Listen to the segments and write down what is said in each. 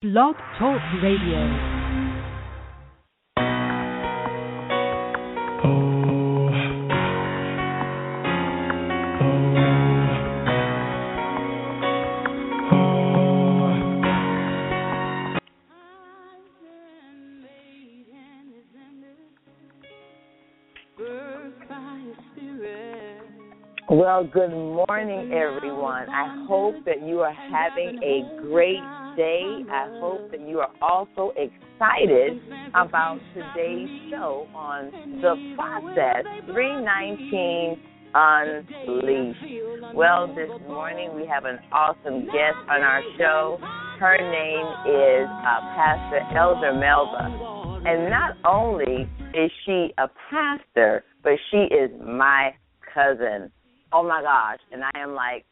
Blog Talk Radio. Well, good morning, everyone. I hope that you are having a great day. I hope that you are also excited about today's show on the process 319 Unleashed. Well, this morning we have an awesome guest on our show. Her name is uh, Pastor Elder Melva. And not only is she a pastor, but she is my cousin. Oh my gosh. And I am like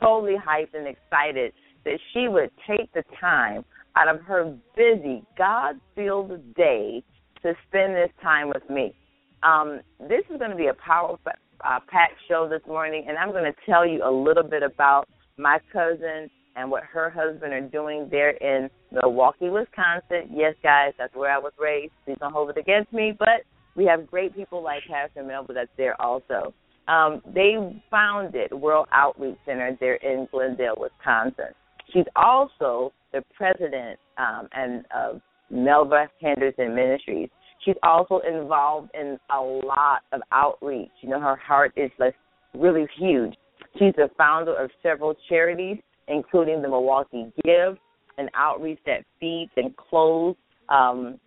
totally hyped and excited that she would take the time out of her busy, God filled day to spend this time with me. Um, this is going to be a powerful, uh, packed show this morning, and I'm going to tell you a little bit about my cousin and what her husband are doing there in Milwaukee, Wisconsin. Yes, guys, that's where I was raised. Please don't hold it against me, but we have great people like Pastor Melva that's there also. Um, they founded World Outreach Center there in Glendale, Wisconsin. She's also the president um, and of Melva Henderson Ministries. She's also involved in a lot of outreach. You know, her heart is like really huge. She's the founder of several charities, including the Milwaukee Give, an outreach that feeds and clothes um,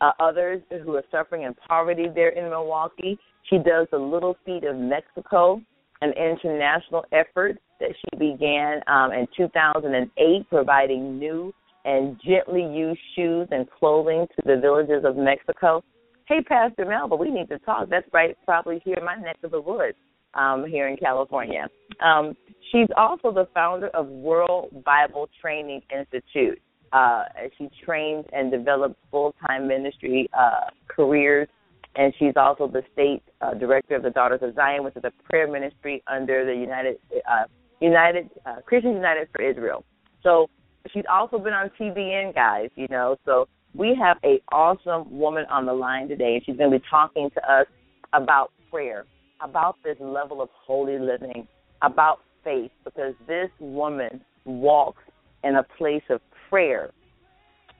uh, others who are suffering in poverty there in Milwaukee. She does the Little Feet of Mexico, an international effort that she began um, in 2008, providing new and gently used shoes and clothing to the villages of Mexico. Hey, Pastor Melva, we need to talk. That's right, probably here in my neck of the woods um, here in California. Um, she's also the founder of World Bible Training Institute. Uh, she trains and develops full time ministry uh, careers and she's also the state uh, director of the Daughters of Zion, which is a prayer ministry under the United uh, United uh, United for Israel. So she's also been on TBN, guys. You know, so we have a awesome woman on the line today, and she's going to be talking to us about prayer, about this level of holy living, about faith, because this woman walks in a place of prayer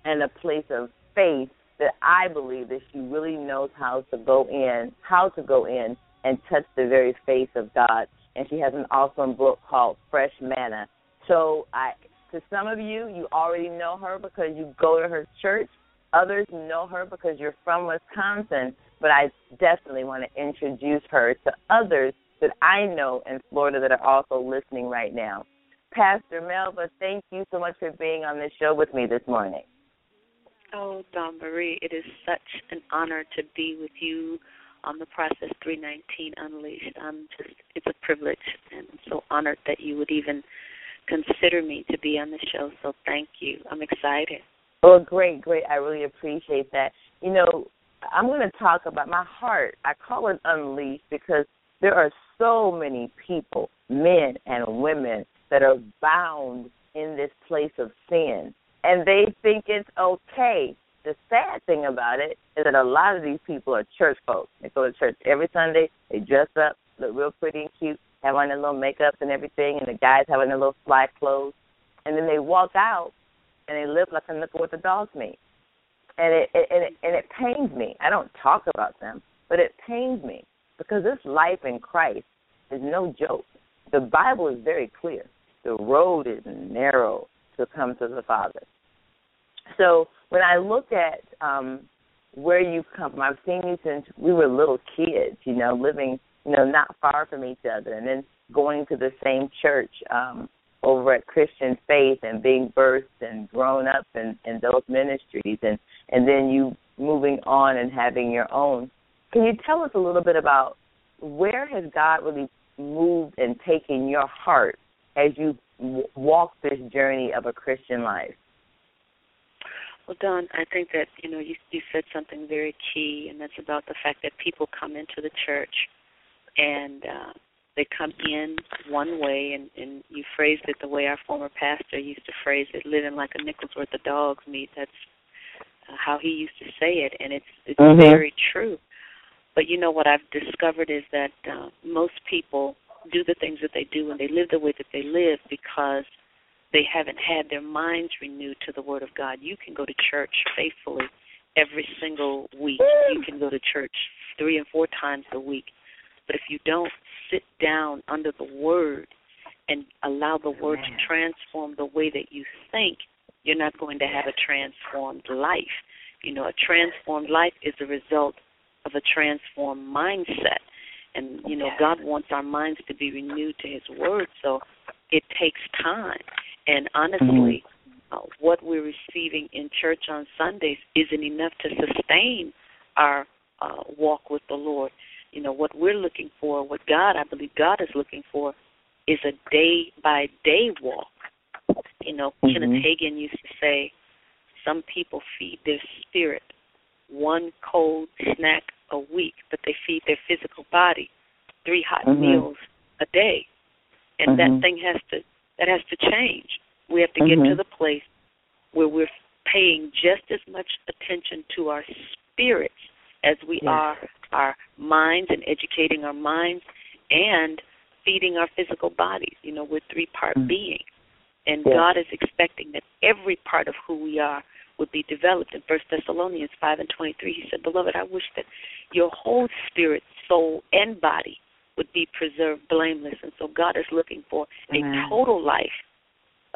and a place of faith that I believe that she really knows how to go in, how to go in and touch the very face of God. And she has an awesome book called Fresh Manna. So I to some of you, you already know her because you go to her church. Others know her because you're from Wisconsin, but I definitely want to introduce her to others that I know in Florida that are also listening right now. Pastor Melva, thank you so much for being on this show with me this morning. Oh, Dawn Marie, it is such an honor to be with you on the process 319 Unleashed. I'm just, it's a privilege, and I'm so honored that you would even consider me to be on the show. So thank you. I'm excited. Well, great, great. I really appreciate that. You know, I'm going to talk about my heart. I call it Unleashed because there are so many people, men and women, that are bound in this place of sin and they think it's okay. The sad thing about it is that a lot of these people are church folks. They go to church every Sunday, they dress up, look real pretty and cute, have on their little makeup and everything, and the guys having their little fly clothes, and then they walk out and they live like a nickel with the dog's meat. And it, it and it and it pains me. I don't talk about them, but it pains me because this life in Christ is no joke. The Bible is very clear. The road is narrow to come to the Father. So when I look at um, where you've come from, I've seen you since we were little kids, you know, living, you know, not far from each other, and then going to the same church um, over at Christian Faith and being birthed and grown up in, in those ministries, and and then you moving on and having your own. Can you tell us a little bit about where has God really moved and taken your heart as you w- walk this journey of a Christian life? Well, Dawn, I think that you know you you said something very key, and that's about the fact that people come into the church and uh, they come in one way, and and you phrased it the way our former pastor used to phrase it, living like a nickel's worth of dog's meat. That's uh, how he used to say it, and it's it's Mhm. very true. But you know what I've discovered is that uh, most people do the things that they do and they live the way that they live because they haven't had their minds renewed to the Word of God. You can go to church faithfully every single week. You can go to church three and four times a week. But if you don't sit down under the Word and allow the Word to transform the way that you think, you're not going to have a transformed life. You know, a transformed life is a result of a transformed mindset. And, you know, God wants our minds to be renewed to His Word, so it takes time. And honestly, uh, what we're receiving in church on Sundays isn't enough to sustain our uh, walk with the Lord. You know, what we're looking for, what God, I believe God is looking for, is a day by day walk. You know, Mhm. Kenneth Hagin used to say, some people feed their spirit one cold snack a week, but they feed their physical body three hot Mhm. meals a day. And Mhm. that thing has to that has to change. We have to get to the place where we're paying just as much attention to our spirits as we Yes. are our minds and educating our minds and feeding our physical bodies. You know, we're three part Mm. beings. And Yes. God is expecting that every part of who we are would be developed. In First Thessalonians five and twenty three, he said, Beloved, I wish that your whole spirit, soul, and body would be preserved blameless. And so God is looking for a total life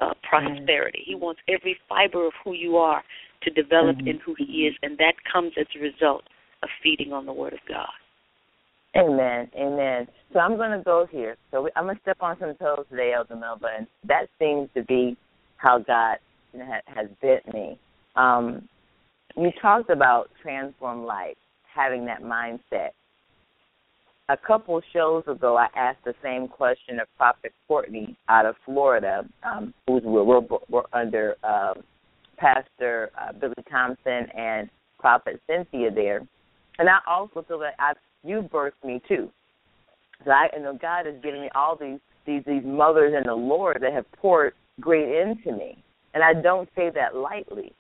uh, prosperity. He wants every fiber of who you are to develop Mhm. in who He is, and that comes as a result of feeding on the Word of God. Amen. Amen. So I'm going to go here. So we, I'm going to step on some toes today, Elder Melva, and that seems to be how God ha, has bent me. Um, you talked about transform life, having that mindset. A couple shows ago, I asked the same question of Prophet Courtney out of Florida, um, who's we're, we're, under um, Pastor uh, Billy Thompson and Prophet Cynthia there. And I also feel that I've you birthed me too. So I you know God has given me all these these these mothers in the Lord that have poured great into me. And I don't say that lightly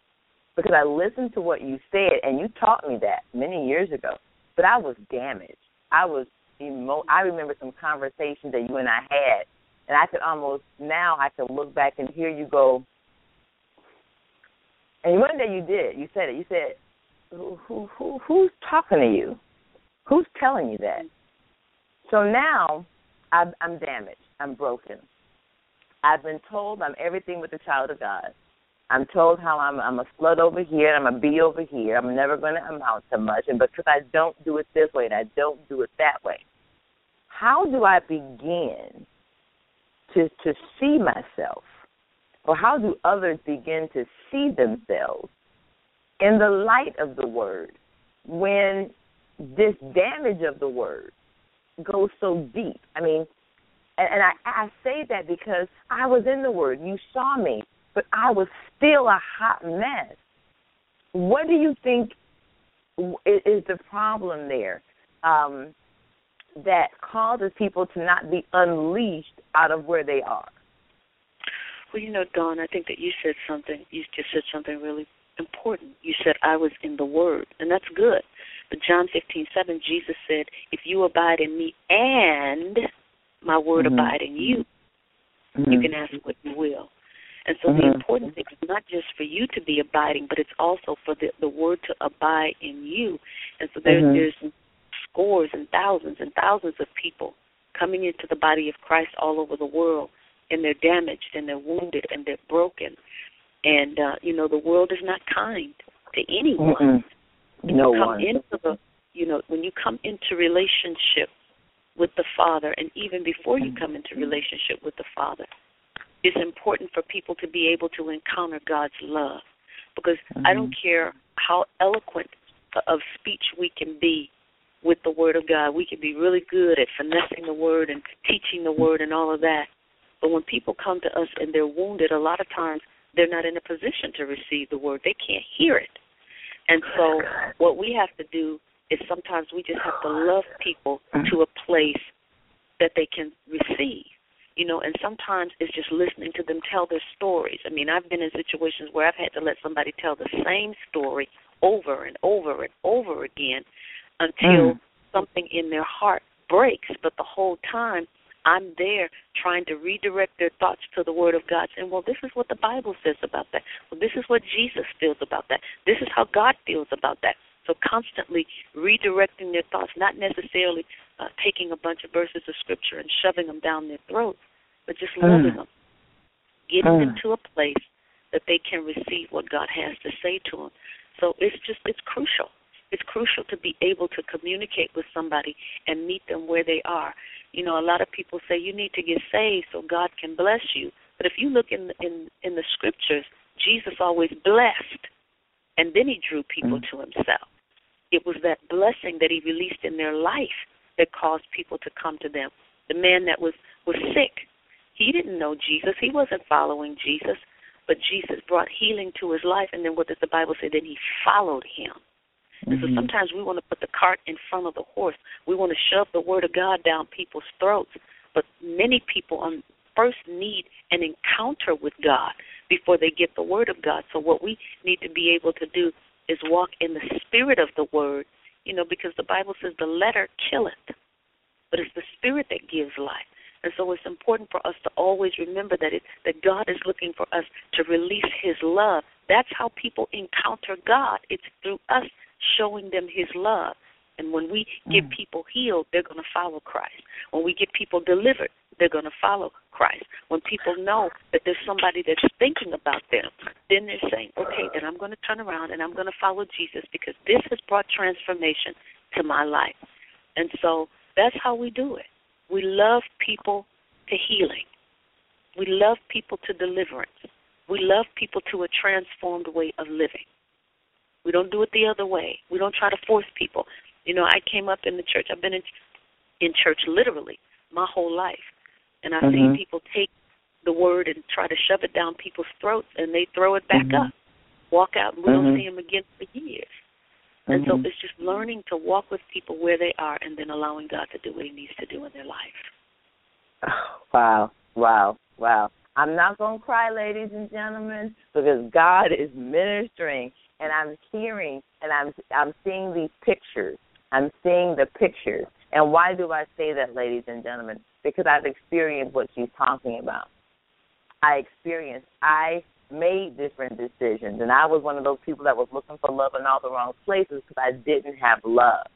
because I listened to what you said and you taught me that many years ago. But I was damaged. I was emo I remember some conversations that you and I had and I could almost now I can look back and hear you go and one day you did, you said it. You said who who who who's talking to you? Who's telling you that? So now I'm, I'm damaged. I'm broken. I've been told I'm everything with the child of God. I'm told how I'm I'm a slut over here, I'm a bee over here. I'm never going to amount to much, and because I don't do it this way and I don't do it that way, how do I begin to to see myself, or how do others begin to see themselves in the light of the word when this damage of the word goes so deep. I mean, and, and I, I say that because I was in the word. You saw me, but I was still a hot mess. What do you think is, the problem there um, that causes people to not be unleashed out of where they are? Well, you know, Dawn, I think that you said something. You just said something really important. You said I was in the Word, and that's good. But John fifteen seven, Jesus said, "If you abide in me, and my Word Mhm. abide in you, Mm-hmm. you can ask what you will." And so the Mhm. important thing is not just for you to be abiding, but it's also for the, the Word to abide in you. And so there's Mhm. there's scores and thousands and thousands of people coming into the body of Christ all over the world, and they're damaged and they're wounded and they're broken. And uh, you know the world is not kind to anyone. Mm-mm. When No you come one. into the you know when you come into relationship with the Father, and even before you come into relationship with the Father, it's important for people to be able to encounter God's love. Because I don't mm-hmm. care how eloquent of speech we can be with the Word of God. We can be really good at finessing the Word and teaching the Word and all of that. But when people come to us and they're wounded, a lot of times they're not in a position to receive the Word. They can't hear it. And so what we have to do is sometimes we just have to love people to a place that they can receive you know and sometimes it's just listening to them tell their stories. I mean i've been in situations where i've had to let somebody tell the same story over and over and over again until mm. something in their heart breaks. But the whole time i'm there trying to redirect their thoughts to the word of god and well this is what the bible says about that. Well this is what jesus feels about that. This is how god feels about that so constantly redirecting their thoughts not necessarily uh, taking a bunch of verses of scripture and shoving them down their throats, but just loving mm. them, getting them to a place that they can receive what God has to say to them. So it's just it's crucial. It's crucial to be able to communicate with somebody and meet them where they are. You know, a lot of people say you need to get saved so God can bless you. But if you look in in in the scriptures, Jesus always blessed, and then he drew people mm. to himself. It was that blessing that he released in their life that caused people to come to them. The man that was was sick, he didn't know Jesus. He wasn't following Jesus, but Jesus brought healing to his life. And then what does the Bible say? Then he followed him. Mm-hmm. And so mm-hmm. sometimes we want to put the cart in front of the horse. We want to shove the word of God down people's throats. But many people on first need an encounter with God before they get the word of God. So what we need to be able to do is walk in the spirit of the word you know, because the Bible says the letter killeth, but it's the spirit that gives life. And so it's important for us to always remember that it that God is looking for us to release his love. That's how people encounter God. It's through us showing them his love. And when we get mm. people healed, they're going to follow Christ. When we get people delivered, they're going to follow Christ. When people know that there's somebody that's thinking about them, then they're saying, okay, then I'm going to turn around and I'm going to follow Jesus because this has brought transformation to my life. And so that's how we do it. We love people to healing. We love people to deliverance. We love people to a transformed way of living. We don't do it the other way. We don't try to force people. You know, I came up in the church. I've been in in church literally my whole life. And I've mm-hmm. seen people take the word and try to shove it down people's throats, and they throw it back mm-hmm. up, walk out, and we mm-hmm. don't see them again for years. And so mm-hmm. it's just learning to walk with people where they are, and then allowing God to do what He needs to do in their life. Wow, wow, wow! I'm not gonna cry, ladies and gentlemen, because God is ministering, and I'm hearing, and I'm I'm seeing these pictures. I'm seeing the pictures. And why do I say that, ladies and gentlemen? because I've experienced what she's talking about. I experienced, I made different decisions, and I was one of those people that was looking for love in all the wrong places because I didn't have love.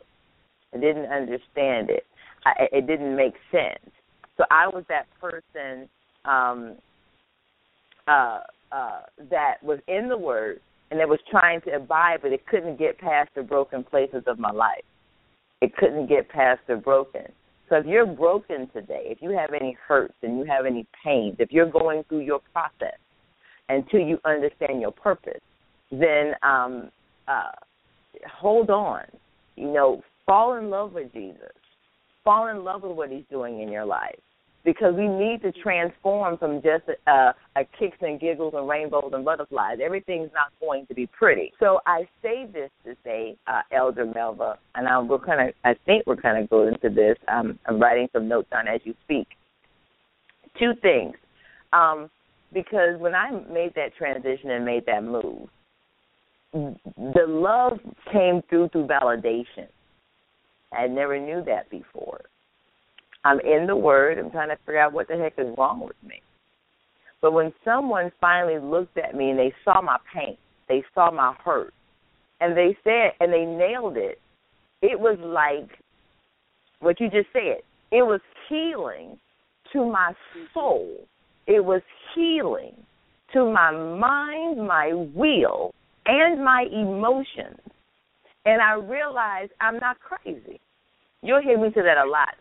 I didn't understand it. I, it didn't make sense. So I was that person um, uh, uh, that was in the Word and that was trying to abide, but it couldn't get past the broken places of my life. It couldn't get past the broken. So if you're broken today, if you have any hurts and you have any pains, if you're going through your process until you understand your purpose, then um, uh, hold on. You know, fall in love with Jesus. Fall in love with what He's doing in your life because we need to transform from just a, a kicks and giggles and rainbows and butterflies. Everything's not going to be pretty. So I say this to say, uh, Elder Melva, and I, we're kind of, I think we're kind of going into this. Um, I'm writing some notes down as you speak. Two things, um, because when I made that transition and made that move, the love came through through validation. I never knew that before. I'm in the Word. I'm trying to figure out what the heck is wrong with me. But when someone finally looked at me and they saw my pain, they saw my hurt, and they said, and they nailed it, it was like what you just said. It was healing to my soul. It was healing to my mind, my will, and my emotions. And I realized I'm not crazy. You'll hear me say that a lot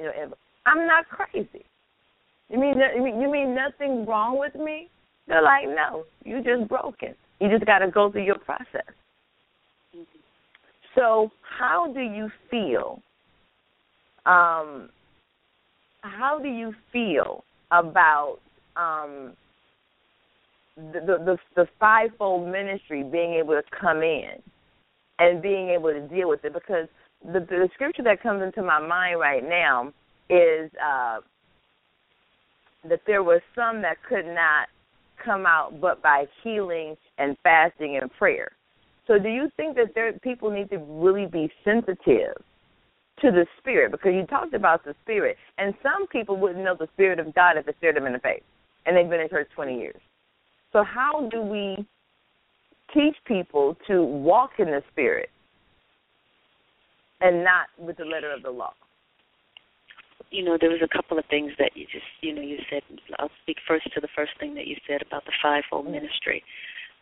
you know, I'm not crazy. You mean you mean nothing wrong with me? They're like, no, you're just broken. You just got to go through your process. So, how do you feel? Um, how do you feel about um, the, the the fivefold ministry being able to come in and being able to deal with it? Because the, the scripture that comes into my mind right now is uh, that there were some that could not come out but by healing and fasting and prayer. So, do you think that there people need to really be sensitive to the spirit? Because you talked about the spirit, and some people wouldn't know the spirit of God if it stared them in the face, and they've been in church twenty years. So, how do we teach people to walk in the spirit and not with the letter of the law? you know, there was a couple of things that you just, you know, you said. I'll speak first to the first thing that you said about the fivefold mm-hmm. ministry.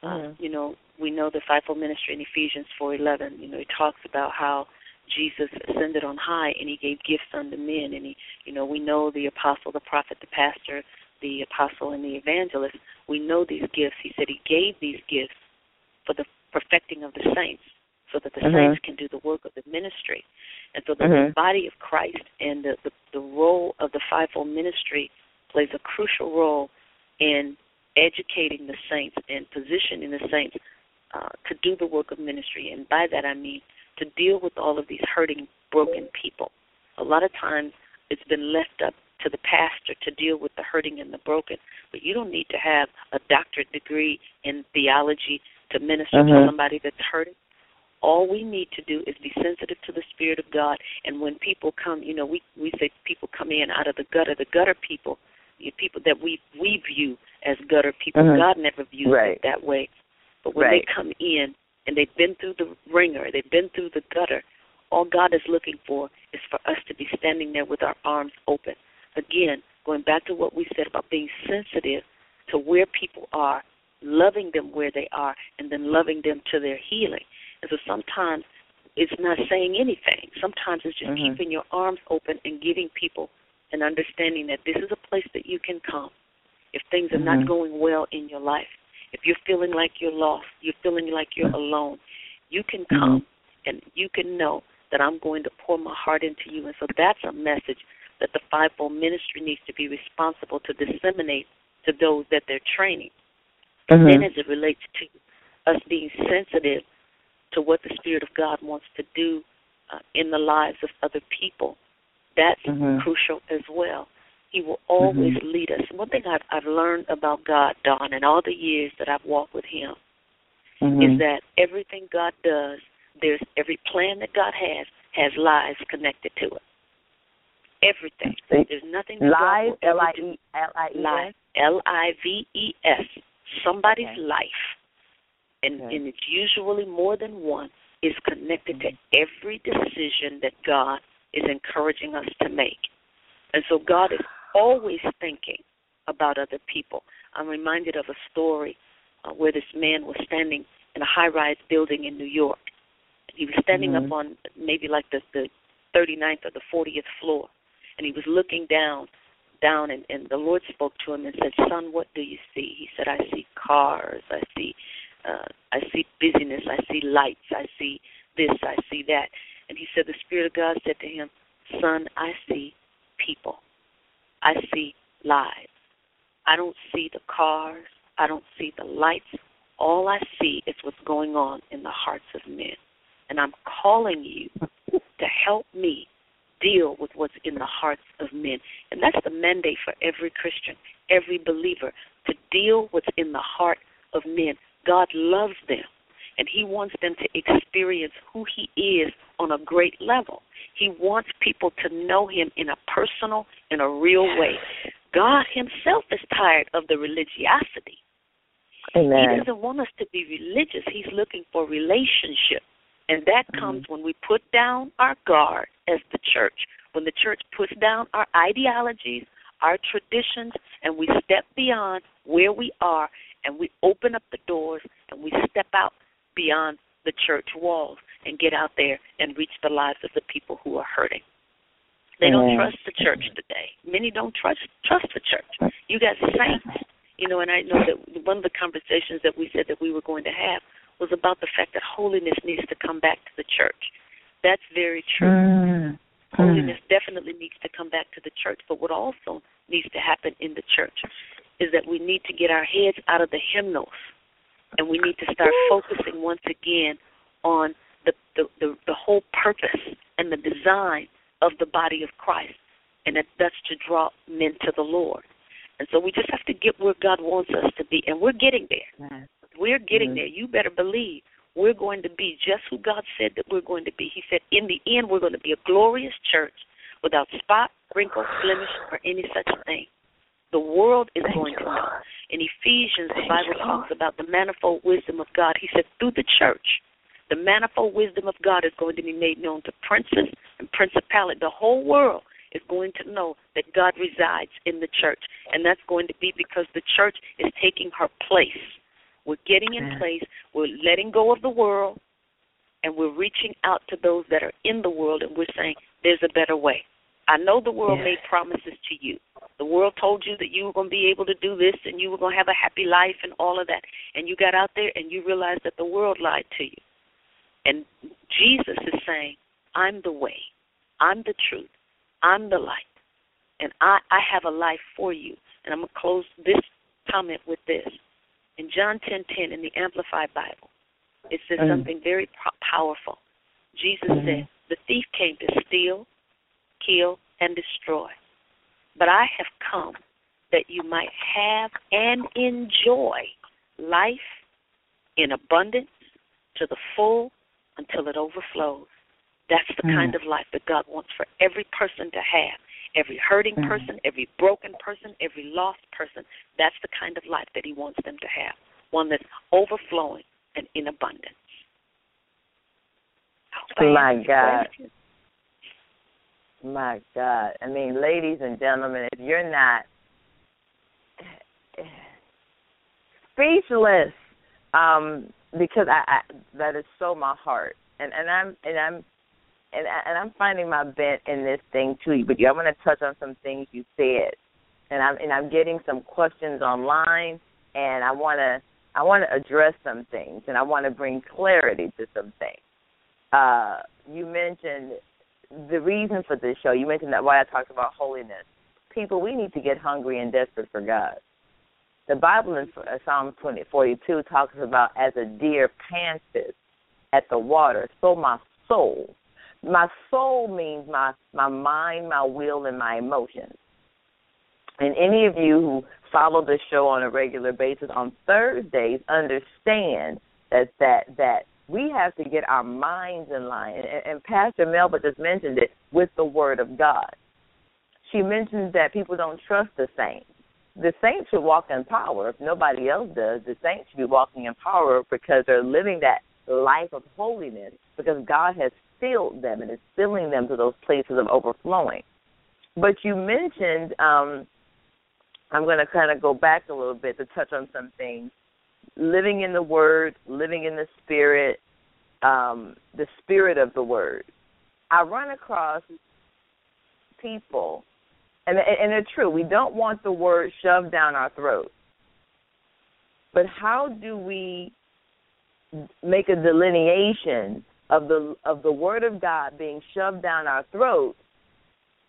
Uh, mm-hmm. Uh, you know, we know the fivefold ministry in Ephesians 4:11. You know, it talks about how Jesus ascended on high and he gave gifts unto men. And he, you know, we know the apostle, the prophet, the pastor, the apostle, and the evangelist. We know these gifts. He said he gave these gifts for the perfecting of the saints so that the mm-hmm. saints can do the work of the ministry. And so the mm-hmm. body of Christ and the, the, the role of the fivefold ministry plays a crucial role in educating the saints and positioning the saints uh, to do the work of ministry. And by that I mean to deal with all of these hurting, broken people. A lot of times it's been left up to the pastor to deal with the hurting and the broken, but you don't need to have a doctorate degree in theology to minister mm-hmm. to somebody that's hurting all we need to do is be sensitive to the spirit of God. And when people come, you know, we we say people come in out of the gutter. The gutter people, you people that we we view as gutter people. Mm-hmm. God never views right. it that way. But when right. they come in and they've been through the ringer, they've been through the gutter. All God is looking for is for us to be standing there with our arms open. Again, going back to what we said about being sensitive to where people are, loving them where they are, and then loving them to their healing. And so sometimes it's not saying anything. Sometimes it's just mm-hmm. keeping your arms open and giving people an understanding that this is a place that you can come if things are mm-hmm. not going well in your life. If you're feeling like you're lost, you're feeling like you're alone, you can mm-hmm. come and you can know that I'm going to pour my heart into you. And so that's a message that the fivefold ministry needs to be responsible to disseminate to those that they're training. Mm-hmm. Then, as it relates to us being sensitive to what the Spirit of God wants to do uh, in the lives of other people. That's mm-hmm. crucial as well. He will always mm-hmm. lead us. One thing I've, I've learned about God, Dawn, in all the years that I've walked with Him, mm-hmm. is that everything God does, there's every plan that God has has lives connected to it. Everything. There's nothing. Lives, L I E L I E S. L I V E S. Somebody's okay. life and, okay. and it's usually more than one, is connected to every decision that God is encouraging us to make. And so God is always thinking about other people. I'm reminded of a story uh, where this man was standing in a high rise building in New York. He was standing mm-hmm. up on maybe like the, the 39th or the 40th floor, and he was looking down down and, and the Lord spoke to him and said, Son, what do you see? He said, I see cars, I see uh, I see busyness, I see lights, I see this, I see that. And he said, The Spirit of God said to him, Son, I see people. I see lives. I don't see the cars. I don't see the lights. All I see is what's going on in the hearts of men. And I'm calling you to help me deal with what's in the hearts of men. And that's the mandate for every Christian, every believer, to deal with what's in the heart of men. God loves them and He wants them to experience who He is on a great level. He wants people to know Him in a personal, in a real way. God Himself is tired of the religiosity. Amen. He doesn't want us to be religious. He's looking for relationship. And that mm-hmm. comes when we put down our guard as the church, when the church puts down our ideologies, our traditions, and we step beyond where we are and we open up the doors and we step out beyond the church walls and get out there and reach the lives of the people who are hurting. They don't trust the church today. Many don't trust trust the church. You got saints, you know, and I know that one of the conversations that we said that we were going to have was about the fact that holiness needs to come back to the church. That's very true. Mm. Holiness definitely needs to come back to the church, but what also needs to happen in the church is that we need to get our heads out of the hymnals and we need to start focusing once again on the, the, the, the whole purpose and the design of the body of Christ. and that, that's to draw men to the Lord. And so we just have to get where God wants us to be, and we're getting there. We're getting mm-hmm. there. You better believe we're going to be just who God said that we're going to be. He said, in the end, we're going to be a glorious church without spot, wrinkle, blemish, or any such thing. The world is Thank going you, to know. In Ephesians, the Bible you, talks about the manifold wisdom of God. He said, through the church, the manifold wisdom of God is going to be made known to princes and principalities. The whole world is going to know that God resides in the church. And that's going to be because the church is taking her place. We're getting in Amen. place, we're letting go of the world, and we're reaching out to those that are in the world, and we're saying, there's a better way. I know the world Yes. made promises to you. The world told you that you were going to be able to do this and you were going to have a happy life and all of that. And you got out there and you realized that the world lied to you. And Jesus is saying, I'm the way, I'm the truth, I'm the light, and I, I have a life for you. And I'm going to close this comment with this. In John 10:10 in the Amplified Bible, it says Mm. something very po- powerful. Jesus Mhm. said, "The thief came to steal, kill, and destroy, but I have come that you might have and enjoy life in abundance to the full until it overflows. That's the Mm. kind of life that God wants for every person to have. Every hurting Mm. person, every broken person, every lost person. That's the kind of life that He wants them to have. One that's overflowing and in abundance. I My God. question. My God. I mean, ladies and gentlemen, if you're not speechless, um, because I, I that is so my heart. And and I'm and I'm and I, and I'm finding my bent in this thing too. But I want to touch on some things you said, and I'm and I'm getting some questions online, and I want to I want to address some things, and I want to bring clarity to some things. Uh, you mentioned the reason for this show. You mentioned that why I talked about holiness. People, we need to get hungry and desperate for God. The Bible in Psalm 20, 42 talks about as a deer panteth at the water, so my soul. My soul means my my mind, my will, and my emotions. And any of you who follow the show on a regular basis on Thursdays understand that that that we have to get our minds in line. And, and Pastor Melva just mentioned it with the Word of God. She mentions that people don't trust the saints. The saints should walk in power. If nobody else does, the saints should be walking in power because they're living that life of holiness because God has filled them and is filling them to those places of overflowing. But you mentioned, um, I'm going to kind of go back a little bit to touch on some things. Living in the Word, living in the Spirit, um, the Spirit of the Word. I run across people, and and they're true. We don't want the Word shoved down our throat. But how do we make a delineation of the of the Word of God being shoved down our throat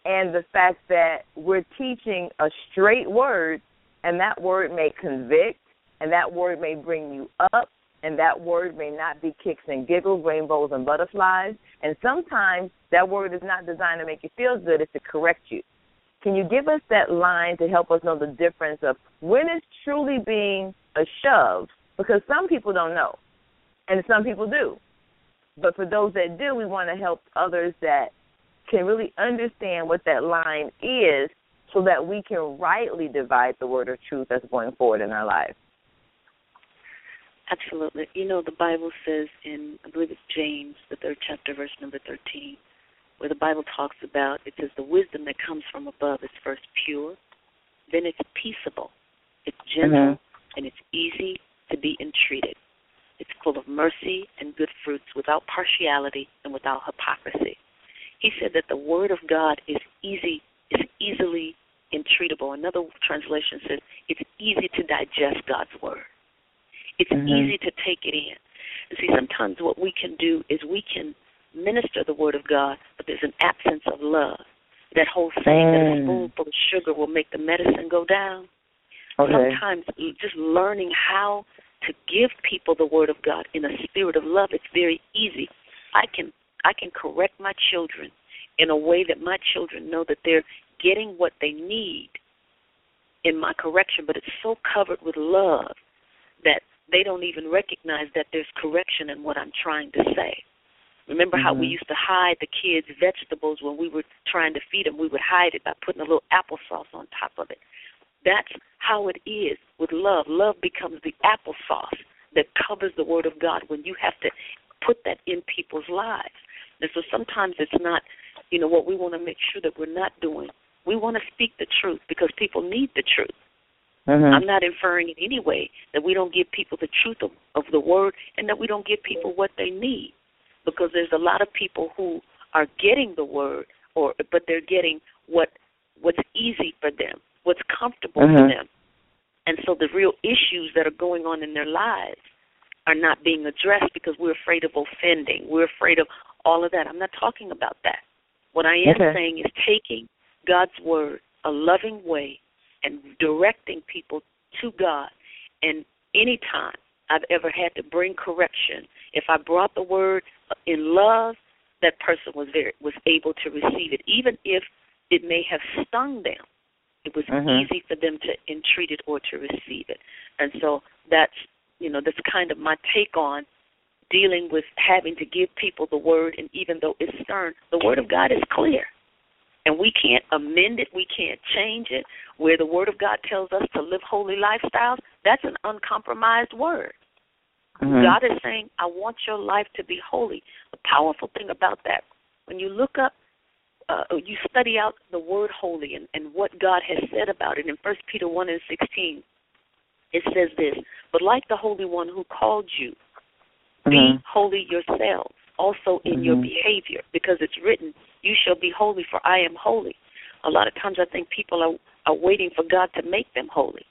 and the fact that we're teaching a straight word and that word may convict and that word may bring you up and that word may not be kicks and giggles, rainbows and butterflies. And sometimes that word is not designed to make you feel good, it's to correct you. Can you give us that line to help us know the difference of when it's truly being a shove? Because some people don't know, and some people do. But for those that do, we want to help others that can really understand what that line is so that we can rightly divide the word of truth that's going forward in our lives. Absolutely. You know, the Bible says in, I believe it's James, the third chapter, verse number 13, where the Bible talks about, it says, the wisdom that comes from above is first pure, then it's peaceable, it's gentle, Mhm. and it's easy to be entreated. It's full of mercy and good fruits without partiality and without hypocrisy. He said that the word of God is easy, is easily entreatable. Another translation says it's easy to digest God's word. It's Mhm. easy to take it in. And see, sometimes what we can do is we can minister the word of God, but there's an absence of love. That whole saying that a Mm. spoonful of sugar will make the medicine go down. Okay. Sometimes just learning how to give people the word of God in a spirit of love, it's very easy. I can I can correct my children in a way that my children know that they're getting what they need in my correction, but it's so covered with love that they don't even recognize that there's correction in what I'm trying to say. Remember mm-hmm. how we used to hide the kids' vegetables when we were trying to feed them? We would hide it by putting a little applesauce on top of it. That's how it is with love. Love becomes the applesauce that covers the Word of God when you have to put that in people's lives. And so sometimes it's not, you know, what we want to make sure that we're not doing. We want to speak the truth because people need the truth. Mm-hmm. I'm not inferring in any way that we don't give people the truth of, of the word and that we don't give people what they need because there's a lot of people who are getting the word or but they're getting what what's easy for them, what's comfortable mm-hmm. for them. And so the real issues that are going on in their lives are not being addressed because we're afraid of offending. We're afraid of all of that. I'm not talking about that. What I am okay. saying is taking God's word a loving way and directing people to God. And anytime I've ever had to bring correction, if I brought the word in love, that person was very was able to receive it, even if it may have stung them. It was mm-hmm. easy for them to entreat it or to receive it, and so that's you know that's kind of my take on dealing with having to give people the word, and even though it's stern, the word of God is clear. And we can't amend it, we can't change it. Where the Word of God tells us to live holy lifestyles, that's an uncompromised word. Mm-hmm. God is saying, I want your life to be holy. The powerful thing about that, when you look up, uh, you study out the word holy and, and what God has said about it in First Peter 1 and 16, it says this, But like the Holy One who called you, mm-hmm. be holy yourselves, also in mm-hmm. your behavior, because it's written, You shall be holy, for I am holy. A lot of times I think people are, are waiting for God to make them holy.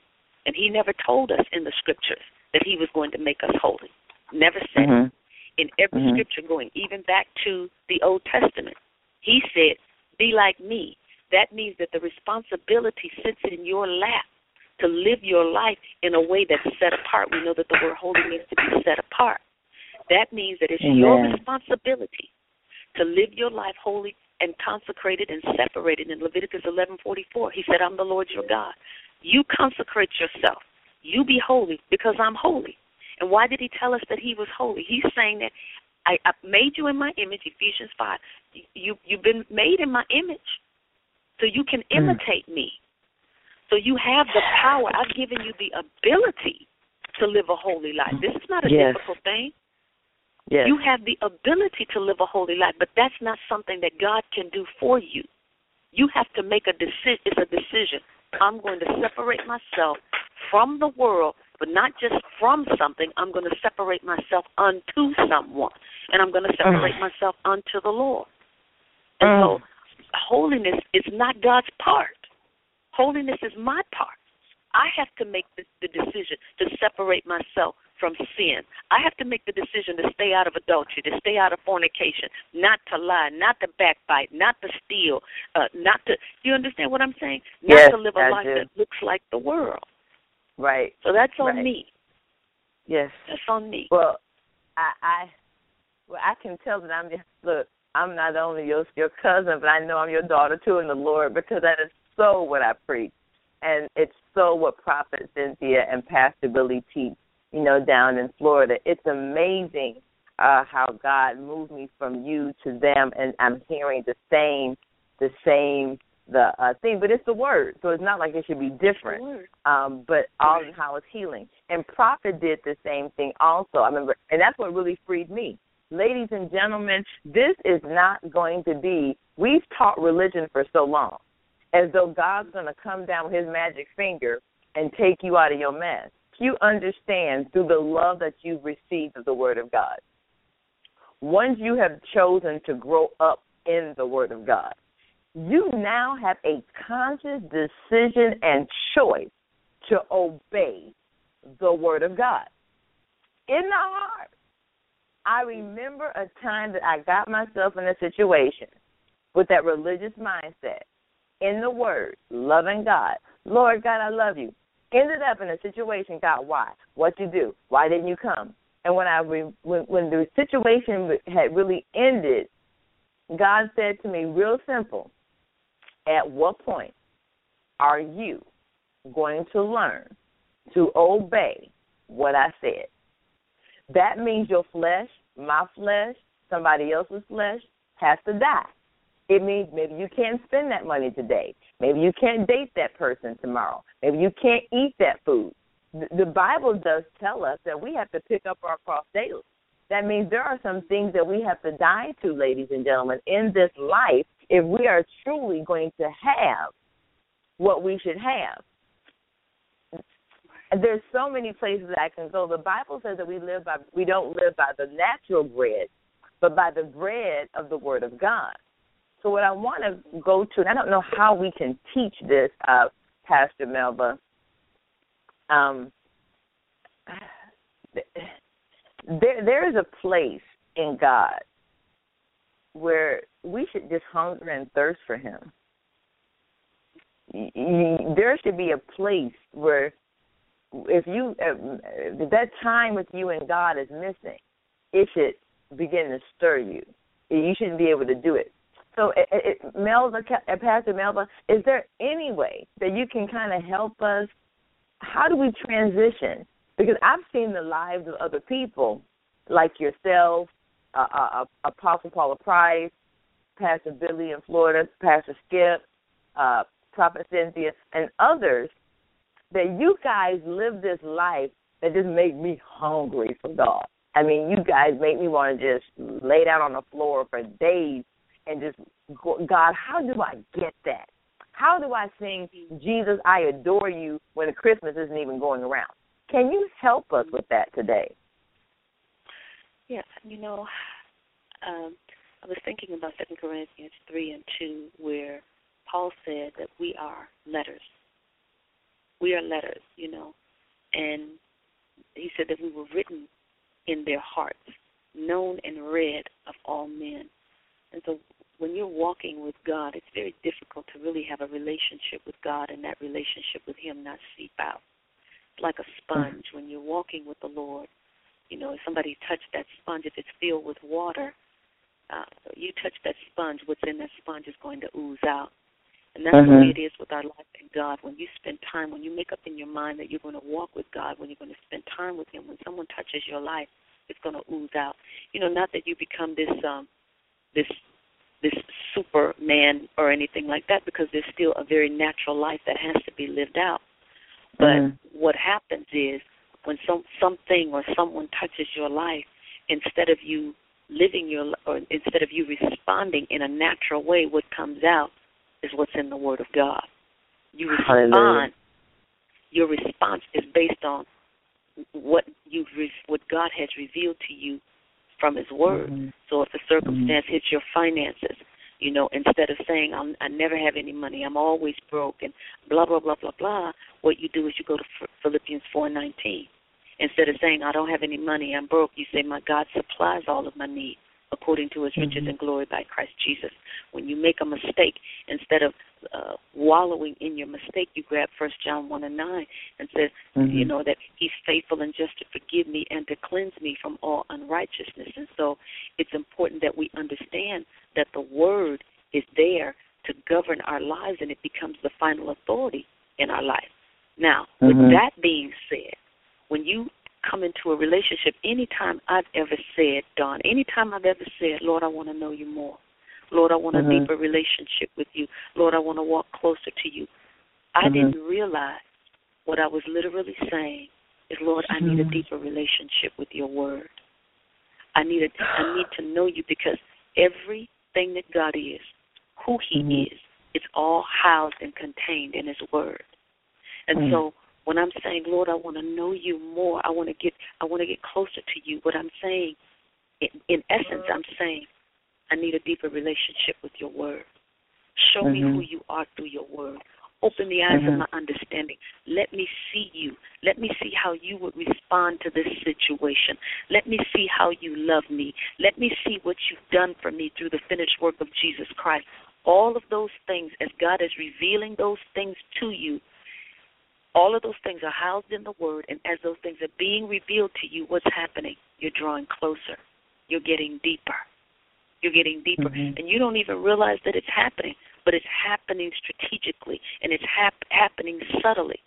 And He never told us in the scriptures that he was going to make us holy. Never said mm-hmm. it. In every mm-hmm. scripture going, even back to the Old Testament, he said, Be like me. That means that the responsibility sits in your lap to live your life in a way that's set apart. We know that the word holy means to be set apart. That means that it's Amen. your responsibility to live your life holy and consecrated and separated. In Leviticus 11:44, he said, "I'm the Lord your God." You consecrate yourself. You be holy because I'm holy. And why did he tell us that he was holy? He's saying that I, I made you in my image, Ephesians five. You you've been made in my image, so you can Mm. imitate me. So you have the power. I've given you the ability to live a holy life. This is not a Yes. difficult thing. Yes. You have the ability to live a holy life, but that's not something that God can do for you. You have to make a decision. It's a decision. I'm going to separate myself from the world, but not just from something. I'm going to separate myself unto someone, and I'm going to separate Mm. myself unto the Lord. And Mm. so, holiness is not God's part. Holiness is my part. I have to make the, the decision to separate myself from sin. I have to make the decision to stay out of adultery, to stay out of fornication, not to lie, not to backbite, not to steal, uh, not to. Do you understand what I'm saying? Not Yes, to live a I life do. that looks like the world. right. So that's on Right. me. Yes. That's on me. Well, I, I, well, I can tell that I'm just look. I'm not only your your cousin, but I know I'm your daughter too in the Lord because that is so what I preach, and it's so what Prophet Cynthia and Pastor Billy teach. You know, down in Florida, it's amazing uh, how God moved me from you to them, and I'm hearing the same, the same, the uh, thing. But it's the word, so it's not like it should be different um, but all in how it's healing. And Prophet did the same thing also. I remember, and that's what really freed me. Ladies and gentlemen, this is not going to be. We've taught religion for so long, as though God's going to come down with His magic finger and take you out of your mess. You understand through the love that you've received of the Word of God. Once you have chosen to grow up in the Word of God, you now have a conscious decision and choice to obey the Word of God. In the heart. I remember a time that I got myself in a situation with that religious mindset in the Word, loving God. Lord God, I love you. Ended up in a situation, God, why? What you do? Why didn't you come? And when I re, when when the situation had really ended, God said to me, real simple, at what point are you going to learn to obey what I said? That means your flesh, my flesh, somebody else's flesh has to die. It means maybe you can't spend that money today. Maybe you can't date that person tomorrow. Maybe you can't eat that food. The Bible does tell us that we have to pick up our cross daily. That means there are some things that we have to die to, ladies and gentlemen, in this life if we are truly going to have what we should have. There's so many places that I can go. The Bible says that we live by we don't live by the natural bread, but by the bread of the Word of God. So what I want to go to, and I don't know how we can teach this, uh, Pastor Melva. Um, there there is a place in God where we should just hunger and thirst for Him. There should be a place where, if you if that time with you and God is missing, it should begin to stir you. You shouldn't be able to do it. So, it, it, Melva, Pastor Melva, is there any way that you can kind of help us? How do we transition because I've seen the lives of other people, like yourself, uh, uh, uh, Apostle Paula Price, Pastor Billy in Florida, Pastor Skip, uh, Prophet Cynthia, and others, that you guys live this life that just make me hungry for God. I mean, you guys make me want to just lay down on the floor for days and just, God, how do I get that? How do I sing Jesus, I adore you when Christmas isn't even going around? Can you help us with that today? Yeah, you know, um, I was thinking about Second Corinthians three and two, where Paul said that we are letters. We are letters, you know, and he said that we were written in their hearts, known and read of all men. And so when you're walking with God, it's very difficult to really have a relationship with God and that relationship with Him not seep out It's like a sponge when you're walking with the Lord. You know, if somebody touched that sponge, if it's filled with water, uh, you touch that sponge, what's in that sponge is going to ooze out. And that's mm-hmm. the way it is with our life in God. When you spend time, when you make up in your mind that you're going to walk with God, when you're going to spend time with Him, when someone touches your life, it's going to ooze out. You know, not that you become this um, this this superman or anything like that, because there's still a very natural life that has to be lived out. But mm-hmm. what happens is when some something or someone touches your life, instead of you living your or instead of you responding in a natural way, what comes out is what's in the Word of God. You respond. Hallelujah. Your response is based on what you what God has revealed to you from His Word. Mm-hmm. So if a circumstance mm-hmm. hits your finances, you know, instead of saying I'm, I never have any money, I'm always broke, and blah blah blah blah blah. What you do is you go to Philippians 4:19. Instead of saying I don't have any money, I'm broke, you say my God supplies all of my needs according to His mm-hmm. riches and glory by Christ Jesus. When you make a mistake, instead of uh, wallowing in your mistake, you grab First John one and nine and says, mm-hmm. you know that He's faithful and just to forgive me and to cleanse me from all unrighteousness. And so, it's important that we understand that the Word is there to govern our lives, and it becomes the final authority in our life. Now, mm-hmm. with that being said, when you come into a relationship, anytime I've ever said, Dawn, anytime I've ever said, Lord, I want to know you more. Lord, I want a mm-hmm. deeper relationship with you. Lord, I want to walk closer to you. I mm-hmm. didn't realize what I was literally saying is, Lord, I need a mm-hmm. deeper relationship with your word. I need a, I need to know you because everything that God is, who He mm-hmm. is, it's all housed and contained in His word. And mm-hmm. so when I'm saying, Lord, I want to know you more, I want to get I want to get closer to you. What I'm saying, in, in essence, I'm saying I need a deeper relationship with your word. Show mm-hmm. me who you are through your word. Open the eyes mm-hmm. of my understanding. Let me see you. Let me see how you would respond to this situation. Let me see how you love me. Let me see what you've done for me through the finished work of Jesus Christ. All of those things, as God is revealing those things to you, all of those things are housed in the Word, and as those things are being revealed to you, what's happening? You're drawing closer. You're getting deeper. You're getting deeper. Mm-hmm. And you don't even realize that it's happening but it's happening strategically and it's hap- happening subtly.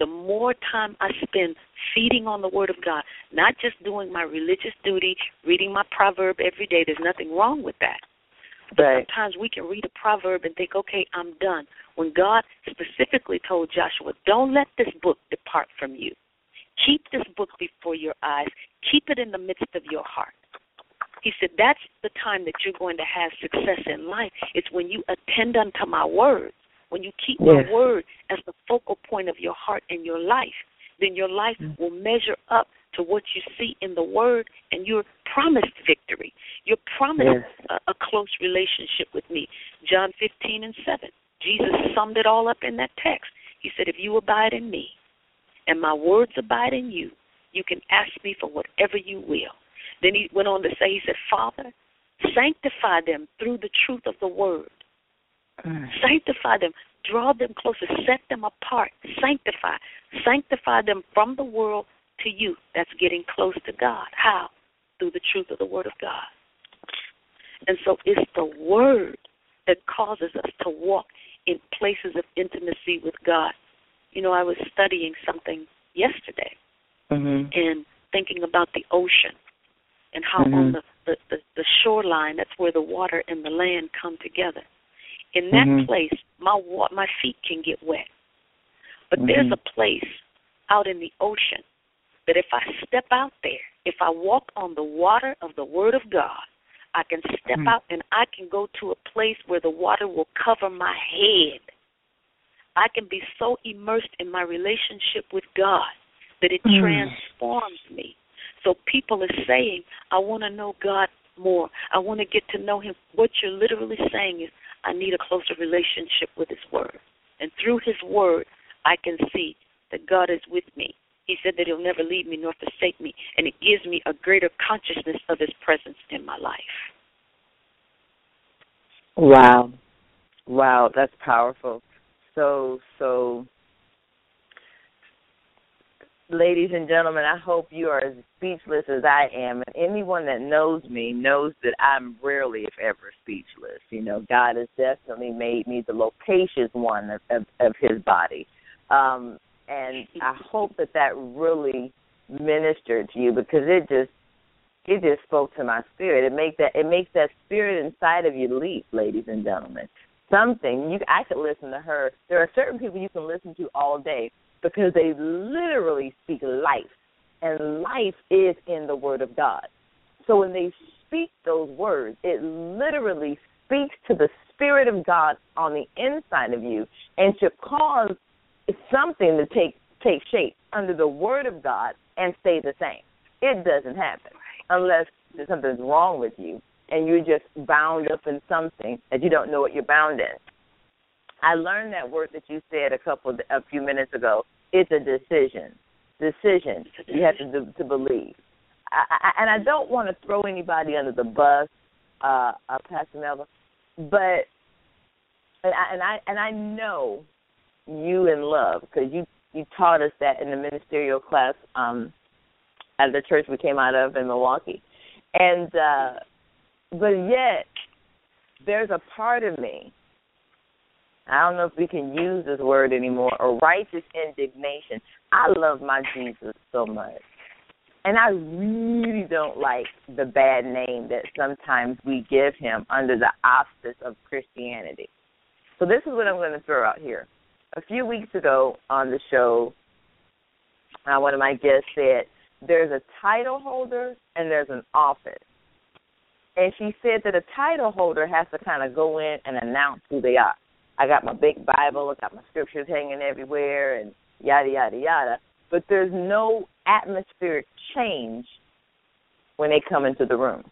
The more time I spend feeding on the Word of God, not just doing my religious duty, reading my proverb every day, there's nothing wrong with that. But Right. sometimes we can read a proverb and think, okay, I'm done. When God specifically told Joshua, don't let this book depart from you. Keep this book before your eyes. Keep it in the midst of your heart. He said, that's the time that you're going to have success in life. It's when you attend unto my word. When you keep Yes. my word as the focal point of your heart and your life, then your life mm. will measure up to what you see in the word and you're promised victory. You're promised a, a close relationship with me. John 15 and 7. Jesus summed it all up in that text. He said, If you abide in me and my words abide in you, you can ask me for whatever you will. Then he went on to say, He said, Father, sanctify them through the truth of the word. Mm. Sanctify them. Draw them closer. Set them apart. Sanctify. Sanctify them from the world to you. That's getting close to God. How? Through the truth of the Word of God. And so it's the Word that causes us to walk in places of intimacy with God. You know, I was studying something yesterday Mhm. and thinking about the ocean and how Mhm. on the, the, the, the shoreline, that's where the water and the land come together. In that Mhm. place, my wa- my feet can get wet. But there's Mhm. a place out in the ocean that if I step out there, if I walk on the water of the Word of God, I can step Mhm. out and I can go to a place where the water will cover my head. I can be so immersed in my relationship with God that it Mm. transforms me. So people are saying, I want to know God more. I want to get to know Him. What you're literally saying is, I need a closer relationship with His Word. And through His Word, I can see that God is with me. He said that He'll never leave me nor forsake me. And it gives me a greater consciousness of His presence in my life. Wow. Wow, that's powerful. So, so, ladies and gentlemen, I hope you are as speechless as I am. And anyone that knows me knows that I'm rarely, if ever, speechless. You know, God has definitely made me the loquacious one of, of, of his body. Um, and I hope that that really ministered to you because it just it just spoke to my spirit. It makes that it makes that spirit inside of you leap, ladies and gentlemen. Something you I could listen to her. There are certain people you can listen to all day because they literally speak life, and life is in the Word of God. So when they speak those words, it literally speaks to the Spirit of God on the inside of you, and should cause something to take take shape under the Word of God and stay the same. It doesn't happen unless there's something's wrong with you and you're just bound up in something that you don't know what you're bound in. I learned that word that you said a couple a few minutes ago. It's a decision. Decision. You have to do, to believe. I, I, and I don't want to throw anybody under the bus, uh, uh, Pastor Melva, but and I and I and I know you in love because you you taught us that in the ministerial class um, at the church we came out of in Milwaukee, and uh, but yet there's a part of me. I don't know if we can use this word anymore, or righteous indignation. I love my Jesus so much. And I really don't like the bad name that sometimes we give him under the auspice of Christianity. So this is what I'm going to throw out here. A few weeks ago on the show, uh, one of my guests said, there's a title holder and there's an office. And she said that a title holder has to kind of go in and announce who they are. I got my big Bible, I got my scriptures hanging everywhere, and yada, yada, yada. But there's no atmospheric change when they come into the room.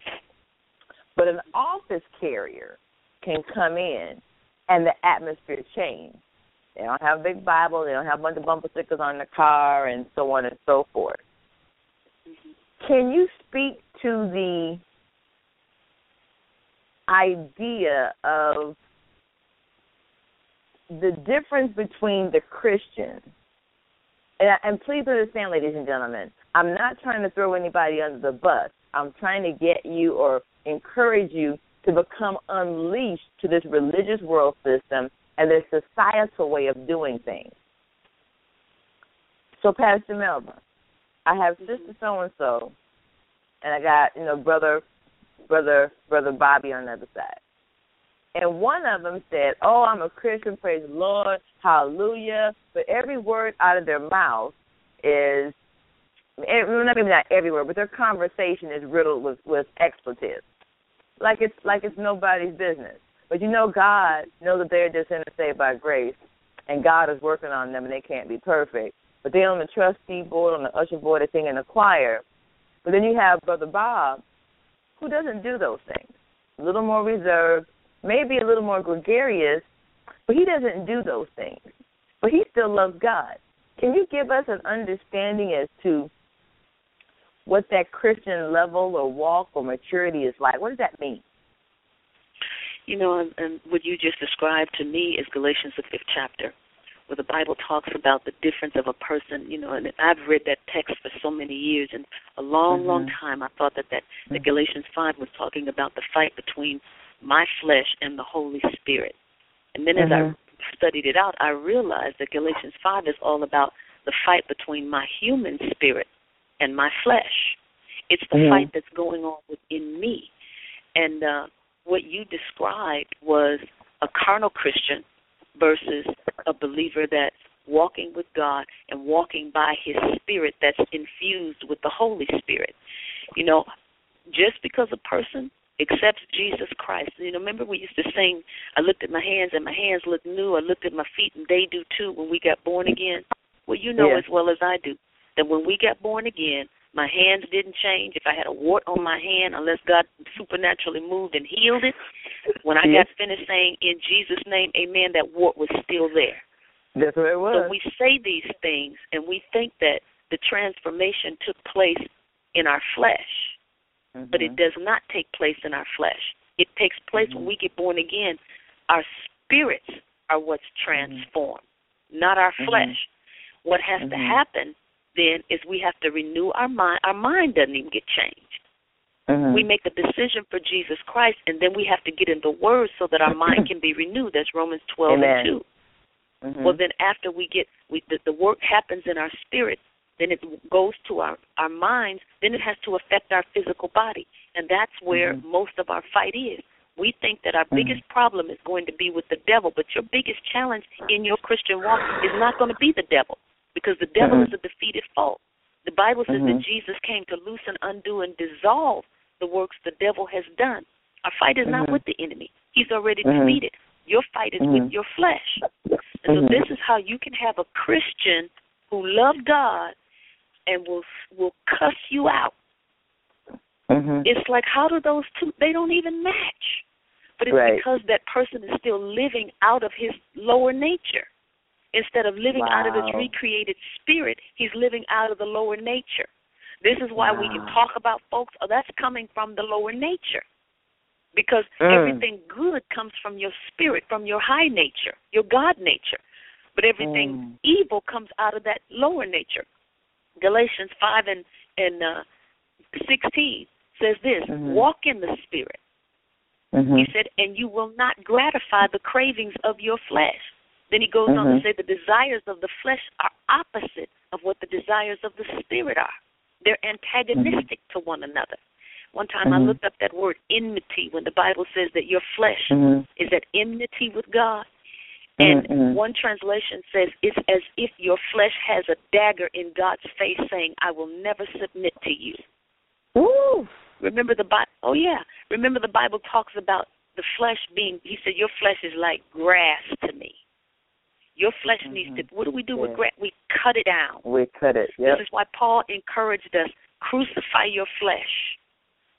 But an office carrier can come in and the atmosphere change. They don't have a big Bible, they don't have a bunch of bumper stickers on the car, and so on and so forth. Can you speak to the idea of the difference between the Christian, and, and please understand, ladies and gentlemen, I'm not trying to throw anybody under the bus. I'm trying to get you or encourage you to become unleashed to this religious world system and this societal way of doing things. So, Pastor Melva, I have sister so and so, and I got you know brother, brother, brother Bobby on the other side. And one of them said, "Oh, I'm a Christian, praise the Lord, hallelujah." But every word out of their mouth is, not maybe not every word, but their conversation is riddled with with expletives, like it's like it's nobody's business. But you know, God know that they're just saved by grace, and God is working on them, and they can't be perfect. But they're on the trustee board, on the usher board, they sing in the choir. But then you have Brother Bob, who doesn't do those things. A little more reserved, maybe a little more gregarious, but he doesn't do those things. But he still loves God. Can you give us an understanding as to what that Christian level or walk or maturity is like? What does that mean? You know, and, and what you just described to me is Galatians the fifth chapter, where the Bible talks about the difference of a person. You know, and I've read that text for so many years, and a long, mm-hmm. long time I thought that that, that mm-hmm. Galatians five was talking about the fight between my flesh and the Holy Spirit. And then mm-hmm. as I mm-hmm. studied it out, I realized that Galatians five is all about the fight between my human spirit and my flesh. It's the mm-hmm. fight that's going on within me. And uh what you described was a carnal Christian versus a believer that's walking with God and walking by his spirit that's infused with the Holy Spirit. You know, just because a person accepts Jesus Christ, you know, remember we used to sing, I looked at my hands and my hands look new, I looked at my feet and they do too when we got born again. Well, you know yeah. as well as I do that when we got born again, my hands didn't change. If I had a wart on my hand, unless God supernaturally moved and healed it, when I got finished saying in Jesus' name, Amen, that wart was still there. That's what it was. So we say these things and we think that the transformation took place in our flesh, mm-hmm. but it does not take place in our flesh. It takes place mm-hmm. when we get born again. Our spirits are what's mm-hmm. transformed, mm-hmm. not our mm-hmm. flesh. What has to Mm-hmm. happen then is we have to renew our mind. Our mind doesn't even get changed. Mhm. We make a decision for Jesus Christ, and then we have to get in the Word so that our mind can be renewed. That's Romans 12 Amen. and 2. Mhm. Well, then after we get we the, the work happens in our spirit, then it goes to our our minds. Then it has to affect our physical body, and that's where Mhm. most of our fight is. We think that our Mhm. biggest problem is going to be with the devil, but your biggest challenge in your Christian walk is not going to be the devil, because the devil is a uh-huh. defeated foe. The Bible says that Mhm. Jesus came to loosen, undo, and dissolve the works the devil has done. Our fight is not Mhm. with the enemy; he's already defeated. Your fight is with your flesh. And so this is how you can have a Christian who loves God and will will cuss you out. It's like how do those two they don't even match. But it's Right. because that person is still living out of his lower nature. Instead of living out of his recreated spirit, he's living out of the lower nature. This is why we can talk about folks, oh, that's coming from the lower nature. Because Mm. everything good comes from your spirit, from your high nature, your God nature. But everything Mm. evil comes out of that lower nature. Galatians 5 and, and uh, 16 says this Mhm. walk in the spirit. Mhm. He said, and you will not gratify the cravings of your flesh. Then he goes on to Mhm. say the desires of the flesh are opposite of what the desires of the spirit are. They're antagonistic to one another. One time I Mhm. looked up that word enmity when the Bible says that your flesh Mhm. is at enmity with God. And Mhm. one translation says it's as if your flesh has a dagger in God's face saying, I will never submit to you. Ooh. Remember the Bible? Oh yeah. Remember the Bible talks about the flesh being. He said your flesh is like grass to me. Your flesh needs to. What do we do with grass? We cut it down. We cut it. Yep. This is why Paul encouraged us: crucify your flesh.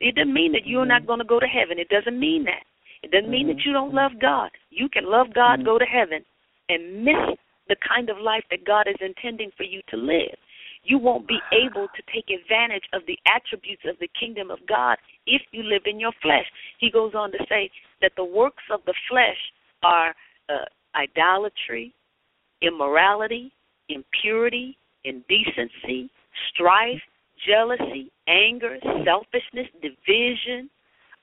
It doesn't mean that you're not Mhm. going to go to heaven. It doesn't mean that. It doesn't mean that Mhm. you don't love God. You can love God, Mhm. go to heaven, and miss the kind of life that God is intending for you to live. You won't be able to take advantage of the attributes of the kingdom of God if you live in your flesh. He goes on to say that the works of the flesh are uh, idolatry, immorality, impurity, indecency, strife, jealousy, anger, selfishness, division,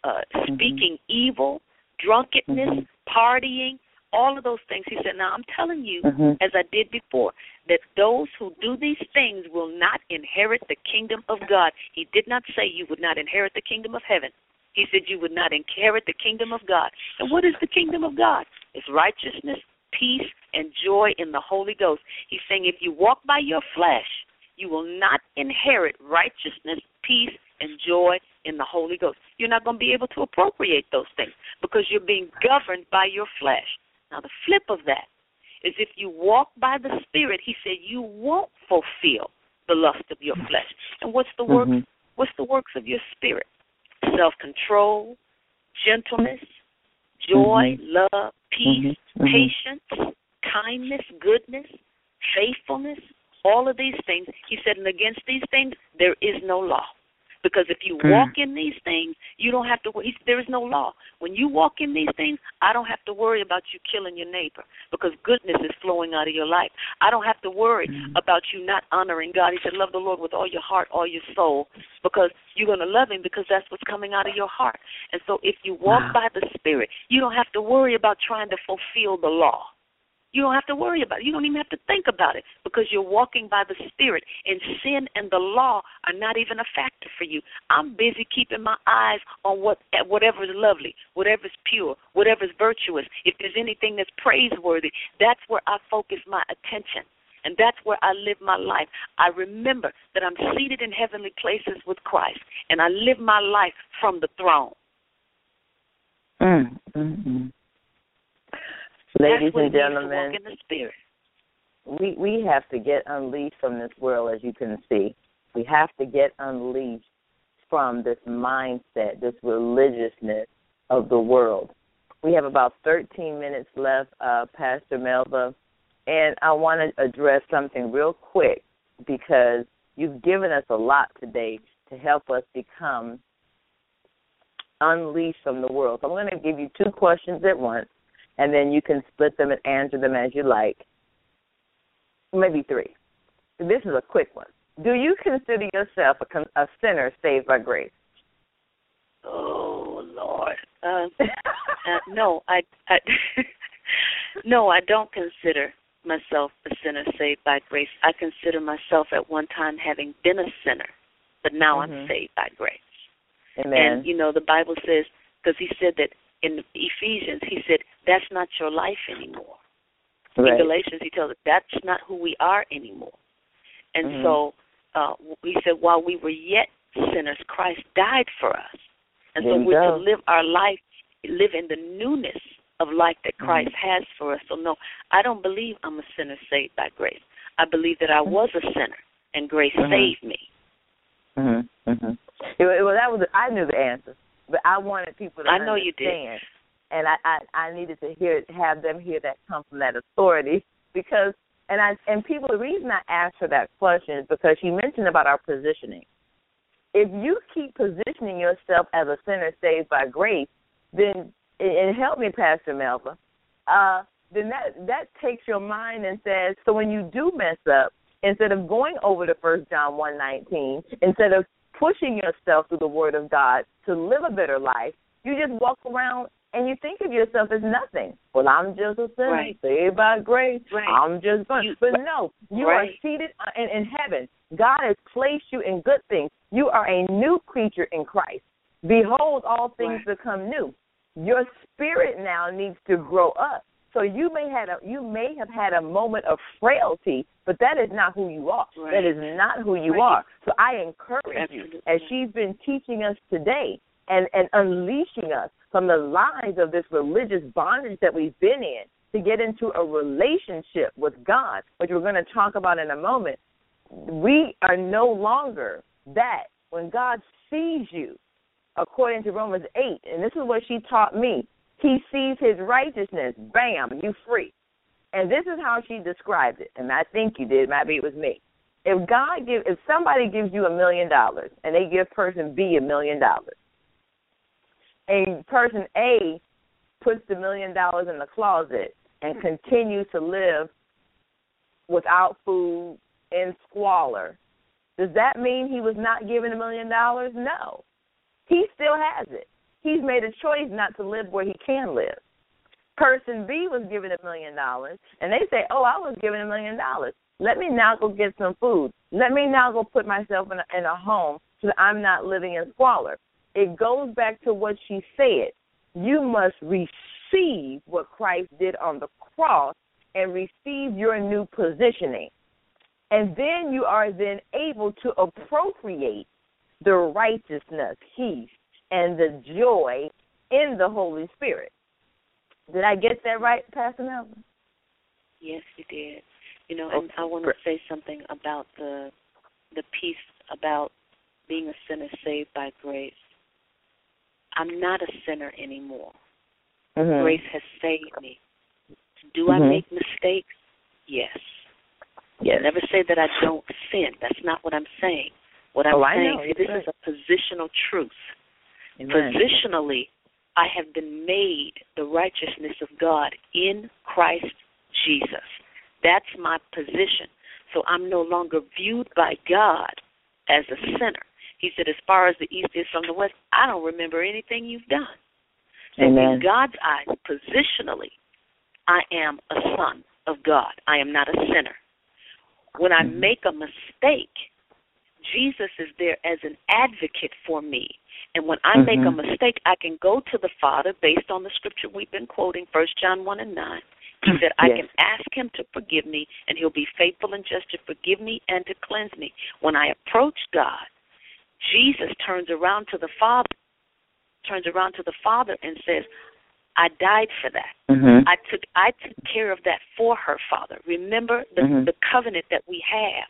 uh, speaking mm-hmm. evil, drunkenness, mm-hmm. partying, all of those things. He said, Now I'm telling you, mm-hmm. as I did before, that those who do these things will not inherit the kingdom of God. He did not say you would not inherit the kingdom of heaven. He said you would not inherit the kingdom of God. And what is the kingdom of God? It's righteousness, peace, and joy in the Holy Ghost. He's saying if you walk by your flesh, you will not inherit righteousness, peace, and joy in the Holy Ghost. You're not going to be able to appropriate those things because you're being governed by your flesh. Now, the flip of that is if you walk by the Spirit, he said you won't fulfill the lust of your flesh. And what's the work? Mm-hmm. What's the works of your spirit? Self control, gentleness, joy, mm-hmm. love, peace, mm-hmm. mm-hmm. patience, kindness, goodness, faithfulness, all of these things. He said, and against these things there is no law. Because if you mm. walk in these things, you don't have to. There is no law. When you walk in these things, I don't have to worry about you killing your neighbor because goodness is flowing out of your life. I don't have to worry mm. about you not honoring God. He said, "Love the Lord with all your heart, all your soul," because you're going to love Him because that's what's coming out of your heart. And so, if you walk wow. by the Spirit, you don't have to worry about trying to fulfill the law. You don't have to worry about it. You don't even have to think about it because you're walking by the Spirit, and sin and the law are not even a factor for you. I'm busy keeping my eyes on what whatever is lovely, whatever is pure, whatever is virtuous. If there's anything that's praiseworthy, that's where I focus my attention. And that's where I live my life. I remember that I'm seated in heavenly places with Christ, and I live my life from the throne. Mm, mm, mm. Ladies and gentlemen, we we have to get unleashed from this world, as you can see. We have to get unleashed from this mindset, this religiousness of the world. We have about 13 minutes left, uh, Pastor Melva, and I want to address something real quick because you've given us a lot today to help us become unleashed from the world. So I'm going to give you two questions at once and then you can split them and answer them as you like. Maybe three. This is a quick one. Do you consider yourself a, a sinner saved by grace? Oh Lord, uh, uh, no, I, I no, I don't consider myself a sinner saved by grace. I consider myself at one time having been a sinner, but now mm-hmm. I'm saved by grace. Amen. And you know, the Bible says because He said that in Ephesians, he said, that's not your life anymore. Right. In Galatians, he tells us that's not who we are anymore. And mm-hmm. so uh, he said, while we were yet sinners, Christ died for us. And there so we're go. to live our life, live in the newness of life that Christ mm-hmm. has for us. So, no, I don't believe I'm a sinner saved by grace. I believe that I mm-hmm. was a sinner and grace mm-hmm. saved me. Mhm. Mhm. Well, that was I knew the answer but I wanted people to I know understand. you did. And I, I I needed to hear have them hear that come from that authority because and I and people the reason I asked her that question is because she mentioned about our positioning. If you keep positioning yourself as a sinner saved by grace, then and help me, Pastor Melva, uh, then that that takes your mind and says, so when you do mess up, instead of going over to First John one nineteen, instead of pushing yourself through the Word of God to live a better life, you just walk around and you think of yourself as nothing. Well, I'm just a sinner, right. saved by grace. Right. I'm just. But no, you right. are seated uh, in, in heaven. God has placed you in good things. You are a new creature in Christ. Behold, all things become new. Your spirit now needs to grow up. So you may had a you may have had a moment of frailty, but that is not who you are. Right. That is not who you right. are. So I encourage Absolutely. you, as she's been teaching us today and and unleashing us from the lies of this religious bondage that we've been in to get into a relationship with God, which we're going to talk about in a moment. We are no longer that when God sees you, according to Romans 8, and this is what she taught me he sees his righteousness. Bam, you free. And this is how she described it. And I think you did. Maybe it was me. If God give, if somebody gives you a million dollars and they give person B a million dollars, and person A puts the million dollars in the closet and continues to live without food in squalor, does that mean he was not given a million dollars? No. He still has it. He's made a choice not to live where he can live. Person B was given a million dollars, and they say, "Oh, I was given a million dollars. Let me now go get some food. Let me now go put myself in a, in a home so that I'm not living in squalor." It goes back to what she said. You must receive what Christ did on the cross and receive your new positioning. And then you are then able to appropriate the righteousness, peace, and the joy in the Holy Spirit. Did I get that right, Pastor Melva? Yes, you did. You know, and I want to say something about the the piece about being a sinner saved by grace. I'm not a sinner anymore. Mm-hmm. Grace has saved me. Do mm-hmm. I make mistakes? Yes. Yes. I never say that I don't sin. That's not what I'm saying. What I'm oh, saying is this right. is a positional truth. Amen. Positionally, I have been made the righteousness of God in Christ Jesus. That's my position. So I'm no longer viewed by God as a sinner. He said, as far as the east is from the west, I don't remember anything you've done. So Amen. in God's eyes, positionally, I am a son of God. I am not a sinner. When I Mm-hmm. make a mistake, Jesus is there as an advocate for me. And when I make a Mhm. mistake, I can go to the Father based on the scripture we've been quoting, First John 1 and 9. He said, I Yes. can ask him to forgive me, and he'll be faithful and just to forgive me and to cleanse me. When I approach God, Jesus turns around to the Father, turns around to the Father and says, I died for that. Mm-hmm. I took I took care of that for her, Father. Remember the Mhm. the covenant that we have.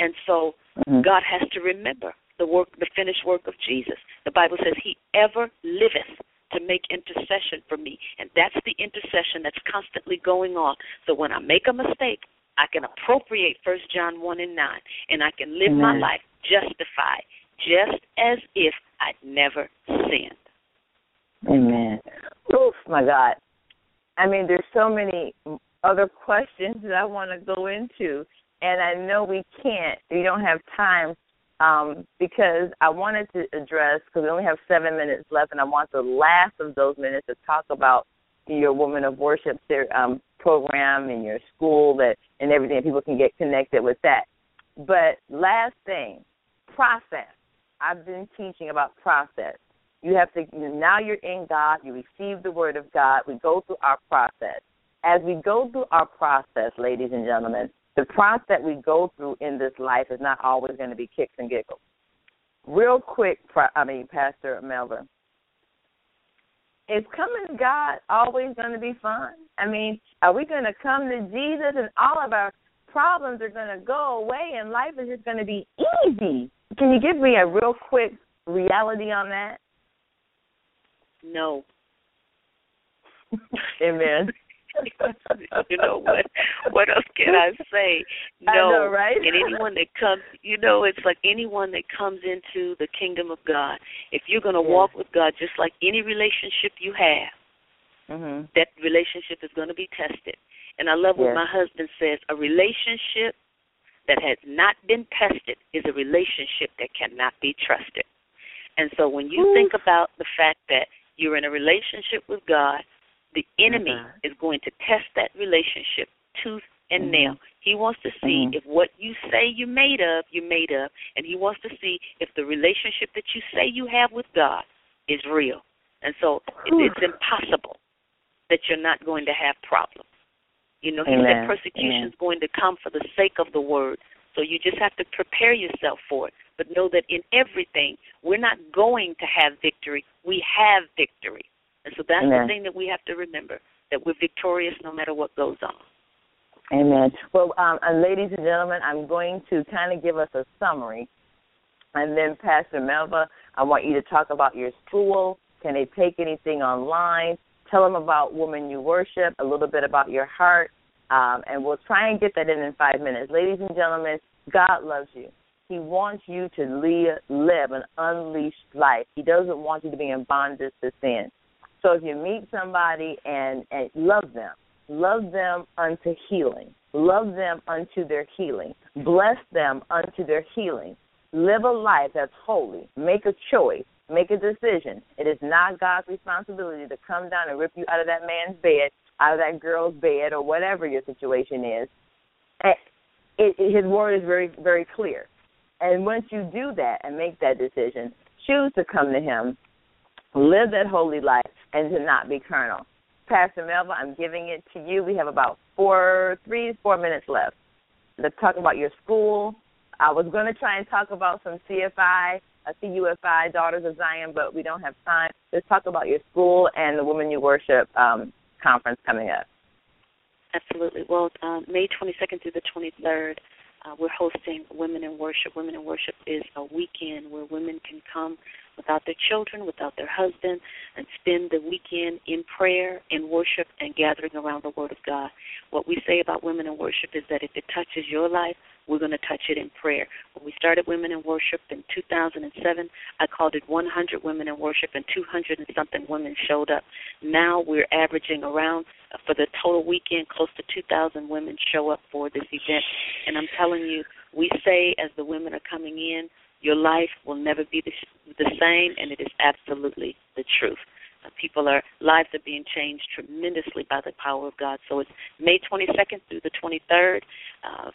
And so Mhm. God has to remember the work the finished work of Jesus. The Bible says he ever liveth to make intercession for me. And that's the intercession that's constantly going on. So when I make a mistake, I can appropriate first John one and nine and I can live my life justified, just as if I'd never sinned. Amen. Oof, my God. I mean, there's so many other questions that I want to go into, and I know we can't. We don't have time um, because I wanted to address because we only have seven minutes left, and I want the last of those minutes to talk about your Woman of Worship um, program and your school that and everything. People can get connected with that. But last thing, process. I've been teaching about process. You have to now you're in God, you receive the word of God, we go through our process. As we go through our process, ladies and gentlemen, the process that we go through in this life is not always going to be kicks and giggles. Real quick, I mean, Pastor Melva, is coming to God always going to be fun? I mean, are we going to come to Jesus and all of our problems are going to go away and life is just going to be easy? Can you give me a real quick reality on that? No. Amen. you know what? What else can I say? No. I know, right? and anyone that comes, you know, it's like anyone that comes into the kingdom of God. If you're going to Yes. walk with God, just like any relationship you have, Mhm. that relationship is going to be tested. And I love what my husband says: a relationship that has not been tested is a relationship that cannot be trusted. And so when you Oof. think about the fact that you're in a relationship with God, the enemy Mhm. is going to test that relationship tooth and Mhm. nail. He wants to see Mhm. if what you say you're made of, you're made of, and he wants to see if the relationship that you say you have with God is real. And so it, it's impossible that you're not going to have problems. You know, he Amen. said persecution is going to come for the sake of the word. So you just have to prepare yourself for it. But know that in everything, we're not going to have victory. We have victory. And so that's Amen. the thing that we have to remember that we're victorious no matter what goes on. Amen. Well, um, and ladies and gentlemen, I'm going to kind of give us a summary. And then, Pastor Melva, I want you to talk about your school. Can they take anything online? Tell them about Woman You Worship, a little bit about your heart, um, and we'll try and get that in in five minutes. Ladies and gentlemen, God loves you. He wants you to live, live an unleashed life. He doesn't want you to be in bondage to sin. So if you meet somebody and, and love them, love them unto healing, love them unto their healing, bless them unto their healing, live a life that's holy, make a choice, make a decision. It is not God's responsibility to come down and rip you out of that man's bed, out of that girl's bed, or whatever your situation is. Eh, it, it, his word is very, very clear. And once you do that and make that decision, choose to come to Him, live that holy life, and to not be carnal. Pastor Melva, I'm giving it to you. We have about four, three, four minutes left. Let's talk about your school. I was going to try and talk about some CFI, a CUFI, Daughters of Zion, but we don't have time. Let's talk about your school and the Women You Worship um, conference coming up. Absolutely. Well, um, May 22nd through the 23rd, uh, we're hosting Women in Worship. Women in Worship is a weekend where women can come without their children, without their husband, and spend the weekend in prayer, in worship, and gathering around the Word of God. What we say about Women in Worship is that if it touches your life, we're going to touch it in prayer. When we started Women in Worship in 2007, I called it 100 Women in Worship, and 200 and something women showed up. Now we're averaging around, uh, for the total weekend, close to 2,000 women show up for this event. And I'm telling you, we say as the women are coming in, your life will never be the, the same, and it is absolutely the truth. Uh, people are lives are being changed tremendously by the power of God. So it's May 22nd through the 23rd. Uh,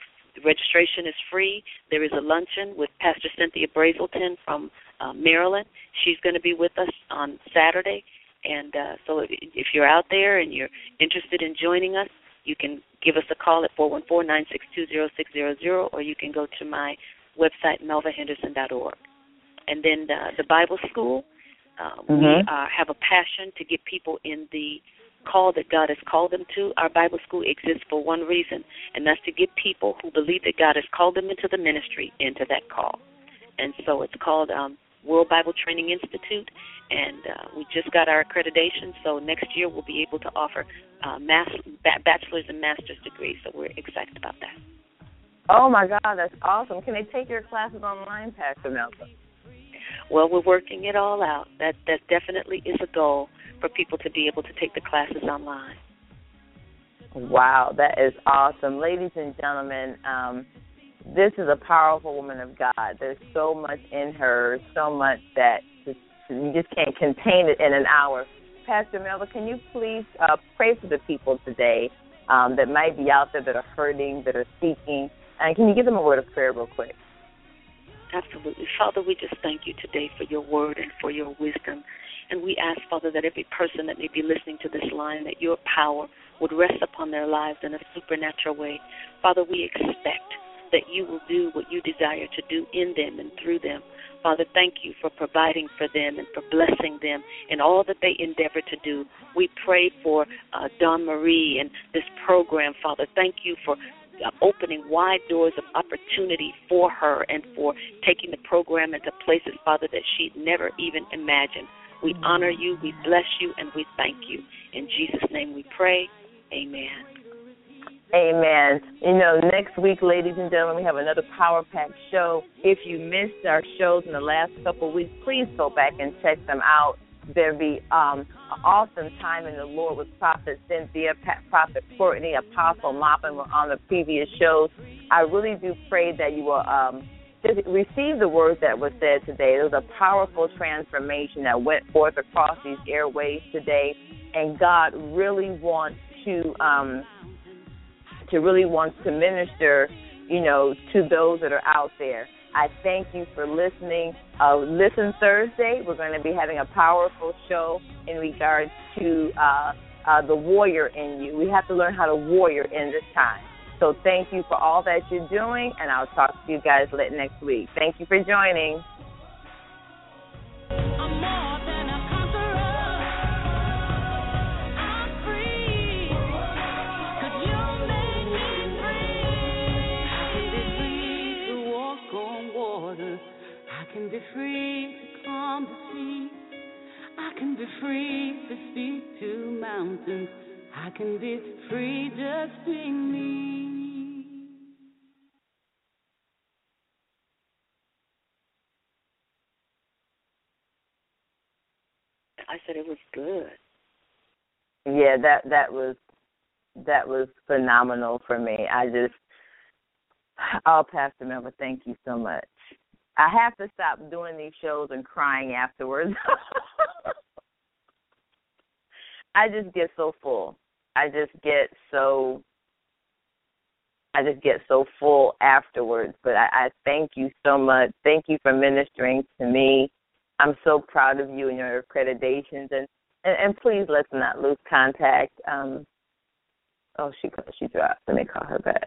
registration is free. There is a luncheon with Pastor Cynthia Brazelton from uh, Maryland. She's going to be with us on Saturday. And uh, so if, if you're out there and you're interested in joining us, you can give us a call at 414-962-0600 or you can go to my website, melvahenderson.org. And then the, the Bible School, uh, mm-hmm. we uh, have a passion to get people in the call that God has called them to. Our Bible school exists for one reason, and that's to get people who believe that God has called them into the ministry into that call. And so it's called um, World Bible Training Institute, and uh, we just got our accreditation. So next year we'll be able to offer uh, mass, bachelor's and master's degrees. So we're excited about that. Oh my God, that's awesome! Can they take your classes online, Pastor Melva? Well, we're working it all out. That that definitely is a goal for people to be able to take the classes online. Wow, that is awesome. Ladies and gentlemen, um, this is a powerful woman of God. There's so much in her, so much that just, you just can't contain it in an hour. Pastor Melva, can you please uh, pray for the people today um, that might be out there that are hurting, that are seeking? And can you give them a word of prayer real quick? Absolutely. Father, we just thank you today for your word and for your wisdom. And we ask, Father, that every person that may be listening to this line, that your power would rest upon their lives in a supernatural way. Father, we expect that you will do what you desire to do in them and through them. Father, thank you for providing for them and for blessing them in all that they endeavor to do. We pray for uh, Dawn Marie and this program, Father. Thank you for opening wide doors of opportunity for her and for taking the program into places, Father, that she'd never even imagined. We mm-hmm. honor you, we bless you, and we thank you. In Jesus' name we pray. Amen. Amen. You know, next week, ladies and gentlemen, we have another Power Pack show. If you missed our shows in the last couple of weeks, please go back and check them out. There'll be um, awesome time in the Lord with Prophet Cynthia, Prophet Courtney, Apostle Moppin were on the previous shows. I really do pray that you will um, receive the words that were said today. There was a powerful transformation that went forth across these airways today, and God really wants to um, to really wants to minister, you know, to those that are out there. I thank you for listening. Uh, listen Thursday. We're going to be having a powerful show in regards to uh, uh, the warrior in you. We have to learn how to warrior in this time. So thank you for all that you're doing, and I'll talk to you guys next week. Thank you for joining. Can be free to calm the sea. I can be free to speak to mountains. I can be free just being me. I said it was good. Yeah, that that was that was phenomenal for me. I just, oh, Pastor Melva, thank you so much. I have to stop doing these shows and crying afterwards. I just get so full. I just get so I just get so full afterwards. But I, I thank you so much. Thank you for ministering to me. I'm so proud of you and your accreditations and and, and please let's not lose contact. Um oh she she dropped. Let me call her back.